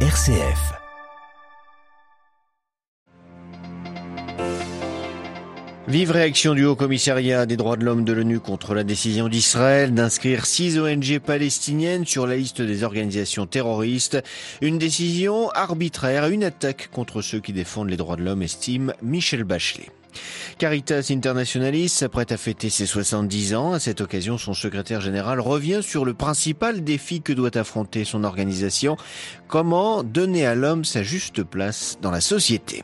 RCF. Vive réaction du Haut Commissariat des droits de l'homme de l'ONU contre la décision d'Israël d'inscrire six ONG palestiniennes sur la liste des organisations terroristes. Une décision arbitraire, une attaque contre ceux qui défendent les droits de l'homme, estime Michel Bachelet. Caritas Internationalis s'apprête à fêter ses 70 ans. À cette occasion, son secrétaire général revient sur le principal défi que doit affronter son organisation. Comment donner à l'homme sa juste place dans la société?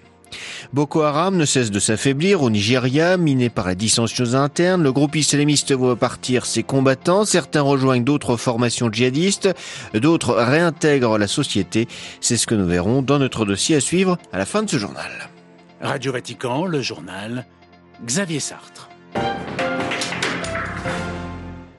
Boko Haram ne cesse de s'affaiblir au Nigeria, miné par la dissension interne. Le groupe islamiste voit partir ses combattants. Certains rejoignent d'autres formations djihadistes. D'autres réintègrent la société. C'est ce que nous verrons dans notre dossier à suivre à la fin de ce journal. Radio Vatican, le journal, Xavier Sartre.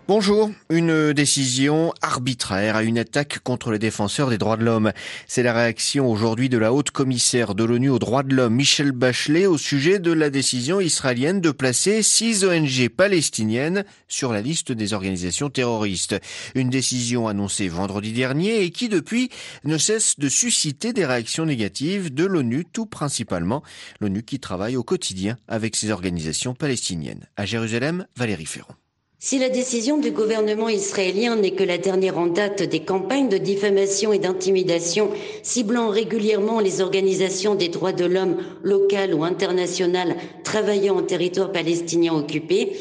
Bonjour. Une décision arbitraire à une attaque contre les défenseurs des droits de l'homme. C'est la réaction aujourd'hui de la haute commissaire de l'ONU aux droits de l'homme, Michel Bachelet, au sujet de la décision israélienne de placer six ONG palestiniennes sur la liste des organisations terroristes. Une décision annoncée vendredi dernier et qui depuis ne cesse de susciter des réactions négatives de l'ONU, tout principalement l'ONU qui travaille au quotidien avec ces organisations palestiniennes. À Jérusalem, Valérie Ferron. Si la décision du gouvernement israélien n'est que la dernière en date des campagnes de diffamation et d'intimidation ciblant régulièrement les organisations des droits de l'homme locales ou internationales travaillant en territoire palestinien occupé,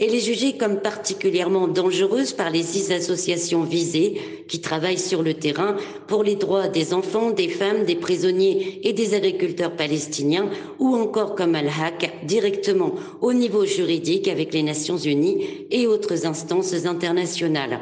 elle est jugée comme particulièrement dangereuse par les six associations visées qui travaillent sur le terrain pour les droits des enfants, des femmes, des prisonniers et des agriculteurs palestiniens ou encore comme Al-Haq directement au niveau juridique avec les Nations Unies et autres instances internationales.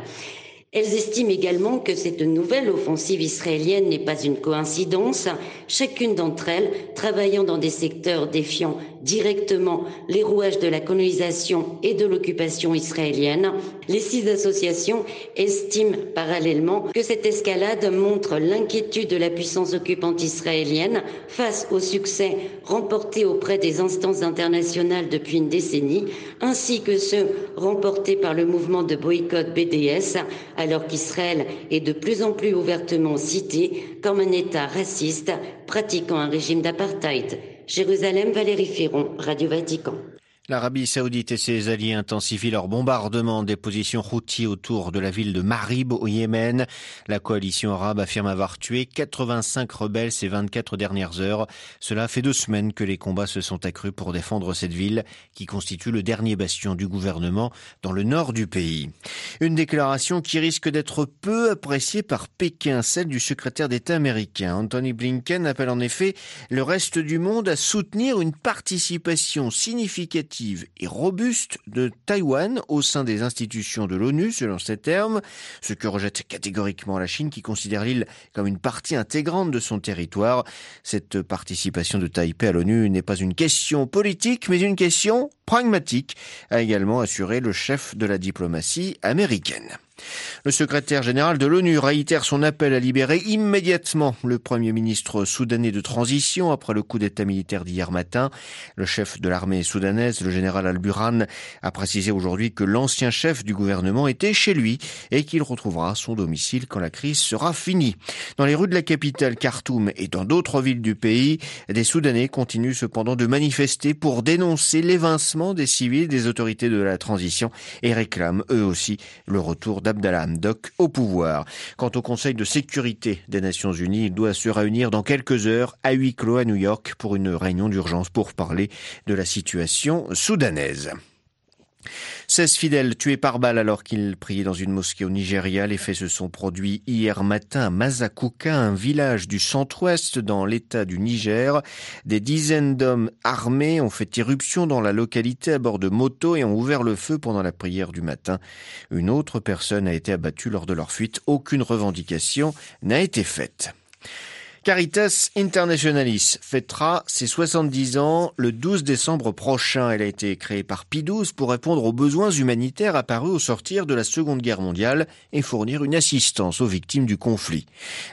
Elles estiment également que cette nouvelle offensive israélienne n'est pas une coïncidence, chacune d'entre elles travaillant dans des secteurs défiant directement les rouages de la colonisation et de l'occupation israélienne. Les six associations estiment parallèlement que cette escalade montre l'inquiétude de la puissance occupante israélienne face au succès remporté auprès des instances internationales depuis une décennie, ainsi que ceux remportés par le mouvement de boycott BDS alors qu'Israël est de plus en plus ouvertement cité comme un État raciste pratiquant un régime d'apartheid. Jérusalem, Valérie Ferron, Radio Vatican. L'Arabie saoudite et ses alliés intensifient leur bombardement des positions routiers autour de la ville de Marib au Yémen. La coalition arabe affirme avoir tué 85 rebelles ces 24 dernières heures. Cela fait deux semaines que les combats se sont accrus pour défendre cette ville qui constitue le dernier bastion du gouvernement dans le nord du pays. Une déclaration qui risque d'être peu appréciée par Pékin, celle du secrétaire d'État américain. Anthony Blinken appelle en effet le reste du monde à soutenir une participation significative et robuste de Taïwan au sein des institutions de l'ONU, selon ces termes, ce que rejette catégoriquement la Chine qui considère l'île comme une partie intégrante de son territoire. Cette participation de Taipei à l'ONU n'est pas une question politique, mais une question pragmatique, a également assuré le chef de la diplomatie américaine. Le secrétaire général de l'ONU réitère son appel à libérer immédiatement le premier ministre soudanais de transition après le coup d'état militaire d'hier matin. Le chef de l'armée soudanaise, le général Al-Burhan, a précisé aujourd'hui que l'ancien chef du gouvernement était chez lui et qu'il retrouvera son domicile quand la crise sera finie. Dans les rues de la capitale Khartoum et dans d'autres villes du pays, des Soudanais continuent cependant de manifester pour dénoncer l'évincement des civils des autorités de la transition et réclament eux aussi le retour d'Abdallah Hamdok au pouvoir. Quant au Conseil de sécurité des Nations Unies, il doit se réunir dans quelques heures à huis clos à New York pour une réunion d'urgence pour parler de la situation soudanaise. 16 fidèles tués par balle alors qu'ils priaient dans une mosquée au Nigeria. Les faits se sont produits hier matin à Mazakuka, un village du centre-ouest dans l'état du Niger. Des dizaines d'hommes armés ont fait irruption dans la localité à bord de motos et ont ouvert le feu pendant la prière du matin. Une autre personne a été abattue lors de leur fuite. Aucune revendication n'a été faite. Caritas Internationalis fêtera ses 70 ans le 12 décembre prochain. Elle a été créée par Pie XII pour répondre aux besoins humanitaires apparus au sortir de la Seconde Guerre mondiale et fournir une assistance aux victimes du conflit.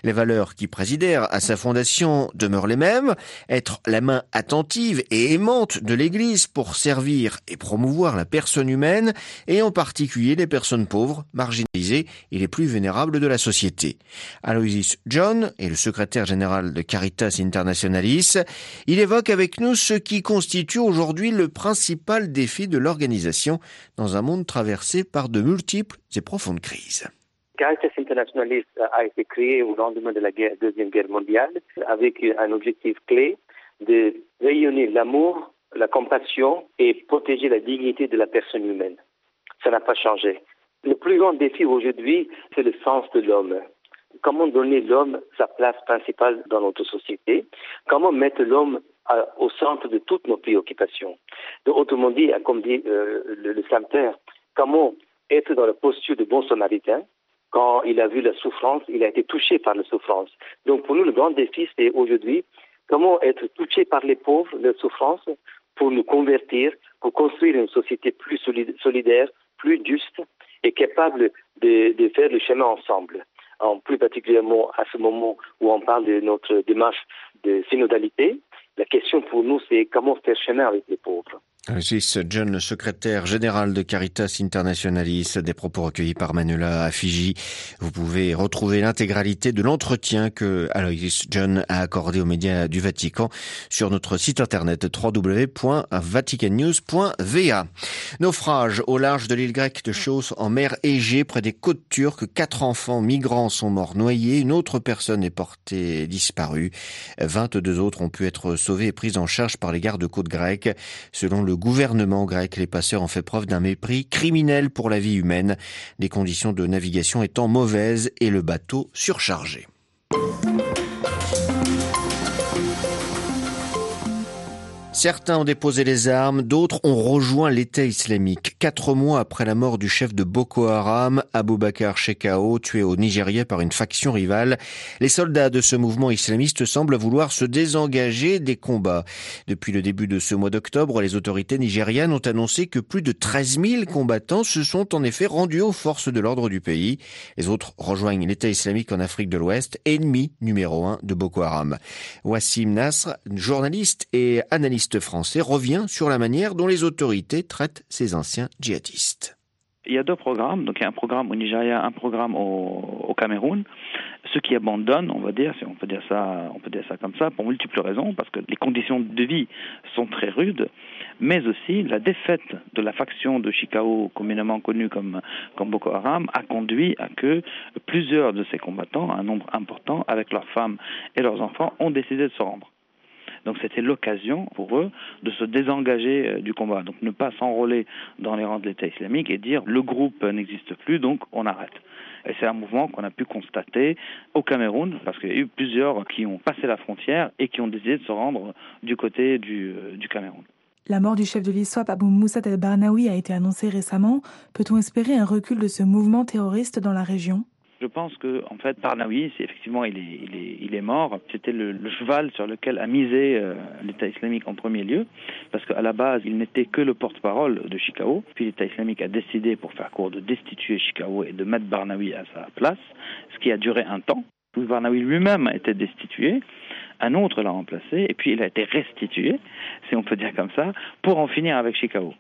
Les valeurs qui présidèrent à sa fondation demeurent les mêmes, être la main attentive et aimante de l'Église pour servir et promouvoir la personne humaine et en particulier les personnes pauvres, marginalisées et les plus vénérables de la société. Aloysius John est le secrétaire général de Caritas Internationalis. Il évoque avec nous ce qui constitue aujourd'hui le principal défi de l'organisation dans un monde traversé par de multiples et profondes crises. Caritas Internationalis a été créé au lendemain de la Deuxième Guerre mondiale avec un objectif clé de rayonner l'amour, la compassion et protéger la dignité de la personne humaine. Ça n'a pas changé. Le plus grand défi aujourd'hui, c'est le sens de l'homme comment donner l'homme sa place principale dans notre société, comment mettre l'homme au centre de toutes nos préoccupations. Donc, autrement dit, comme dit euh, le, le comment être dans la posture de bon samaritain, quand il a vu la souffrance, il a été touché par la souffrance. Donc pour nous, le grand défi, c'est aujourd'hui comment être touché par les pauvres, leur souffrance, pour nous convertir, pour construire une société plus solidaire, plus juste et capable de faire le chemin ensemble en plus particulièrement à ce moment où on parle de notre démarche de synodalité, la question pour nous, c'est comment faire chemin avec les pauvres. Aloysius John, le secrétaire général de Caritas Internationalis, des propos recueillis par Manuela Fiji. Vous pouvez retrouver l'intégralité de l'entretien que Aloysius John a accordé aux médias du Vatican sur notre site internet www.vaticannews.va. Naufrage au large de l'île grecque de Chios en mer Égée près des côtes turques. Quatre enfants migrants sont morts noyés. Une autre personne est portée disparue. 22 autres ont pu être sauvés et pris en charge par les gardes-côtes grecs. Selon le le gouvernement grec, les passeurs ont fait preuve d'un mépris criminel pour la vie humaine, les conditions de navigation étant mauvaises et le bateau surchargé. Certains ont déposé les armes, d'autres ont rejoint l'État islamique. Quatre mois après la mort du chef de Boko Haram, Bakar Shekau, tué au Nigeria par une faction rivale, les soldats de ce mouvement islamiste semblent vouloir se désengager des combats. Depuis le début de ce mois d'octobre, les autorités nigérianes ont annoncé que plus de 13 000 combattants se sont en effet rendus aux forces de l'ordre du pays. Les autres rejoignent l'État islamique en Afrique de l'Ouest, ennemi numéro un de Boko Haram. Wassim Nasr, journaliste et analyste français revient sur la manière dont les autorités traitent ces anciens djihadistes. Il y a deux programmes, donc il y a un programme au Nigeria, un programme au, Cameroun. Ceux qui abandonnent, on va dire, si on peut dire ça, on peut dire ça comme ça, pour multiples raisons, parce que les conditions de vie sont très rudes, mais aussi la défaite de la faction de Chicao, communément connue comme, comme Boko Haram, a conduit à que plusieurs de ces combattants, un nombre important, avec leurs femmes et leurs enfants, ont décidé de se rendre. Donc c'était l'occasion pour eux de se désengager euh, du combat, donc ne pas s'enrôler dans les rangs de l'État islamique et dire le groupe n'existe plus, donc on arrête. Et c'est un mouvement qu'on a pu constater au Cameroun, parce qu'il y a eu plusieurs qui ont passé la frontière et qui ont décidé de se rendre du côté du, euh, Cameroun. La mort du chef de l'ISWAP, Abou Moussa el-Barnaoui, a été annoncée récemment. Peut-on espérer un recul de ce mouvement terroriste dans la région? Je pense que, en fait, Barnaoui, effectivement, il est, il est, il est mort. C'était le, cheval sur lequel a misé euh, l'État islamique en premier lieu, parce qu'à la base, il n'était que le porte-parole de Chicago. Puis l'État islamique a décidé, pour faire court, de destituer Chicago et de mettre Barnaoui à sa place, ce qui a duré un temps. Barnaoui lui-même a été destitué un autre l'a remplacé, et puis il a été restitué, si on peut dire comme ça, pour en finir avec Chicago.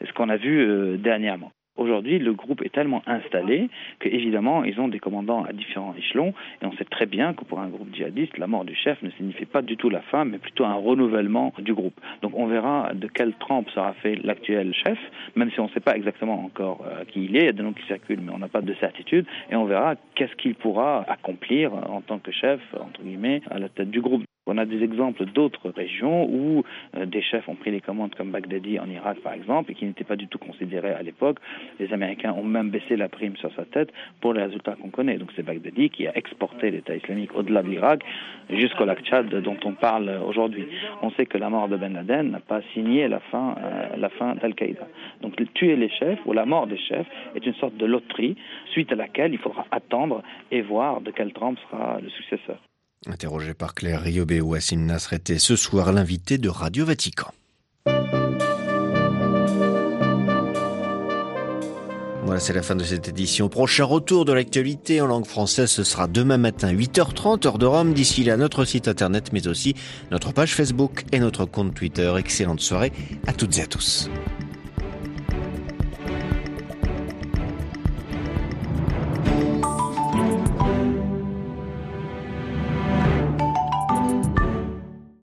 C'est ce qu'on a vu euh, dernièrement. Aujourd'hui, le groupe est tellement installé qu'évidemment, ils ont des commandants à différents échelons et on sait très bien que pour un groupe djihadiste, la mort du chef ne signifie pas du tout la fin, mais plutôt un renouvellement du groupe. Donc on verra de quelle trempe sera fait l'actuel chef, même si on ne sait pas exactement encore euh, qui il est, il y a des noms qui circulent, mais on n'a pas de certitude, et on verra qu'est-ce qu'il pourra accomplir en tant que chef, entre guillemets, à la tête du groupe. On a des exemples d'autres régions où euh, des chefs ont pris les commandes comme Baghdadi en Irak par exemple et qui n'étaient pas du tout considérés à l'époque. Les Américains ont même baissé la prime sur sa tête pour les résultats qu'on connaît. Donc c'est Baghdadi qui a exporté l'État islamique au-delà de l'Irak jusqu'au lac Tchad dont on parle aujourd'hui. On sait que la mort de Ben Laden n'a pas signé la fin, euh, d'Al-Qaïda. Donc tuer les chefs ou la mort des chefs est une sorte de loterie suite à laquelle il faudra attendre et voir de quelle trempe sera le successeur. Interrogé par Claire Riobé, Wassim Nasr était ce soir l'invité de Radio Vatican. Voilà, c'est la fin de cette édition. Prochain retour de l'actualité en langue française, ce sera demain matin 8h30 heure de Rome. D'ici là, notre site internet, mais aussi notre page Facebook et notre compte Twitter. Excellente soirée à toutes et à tous.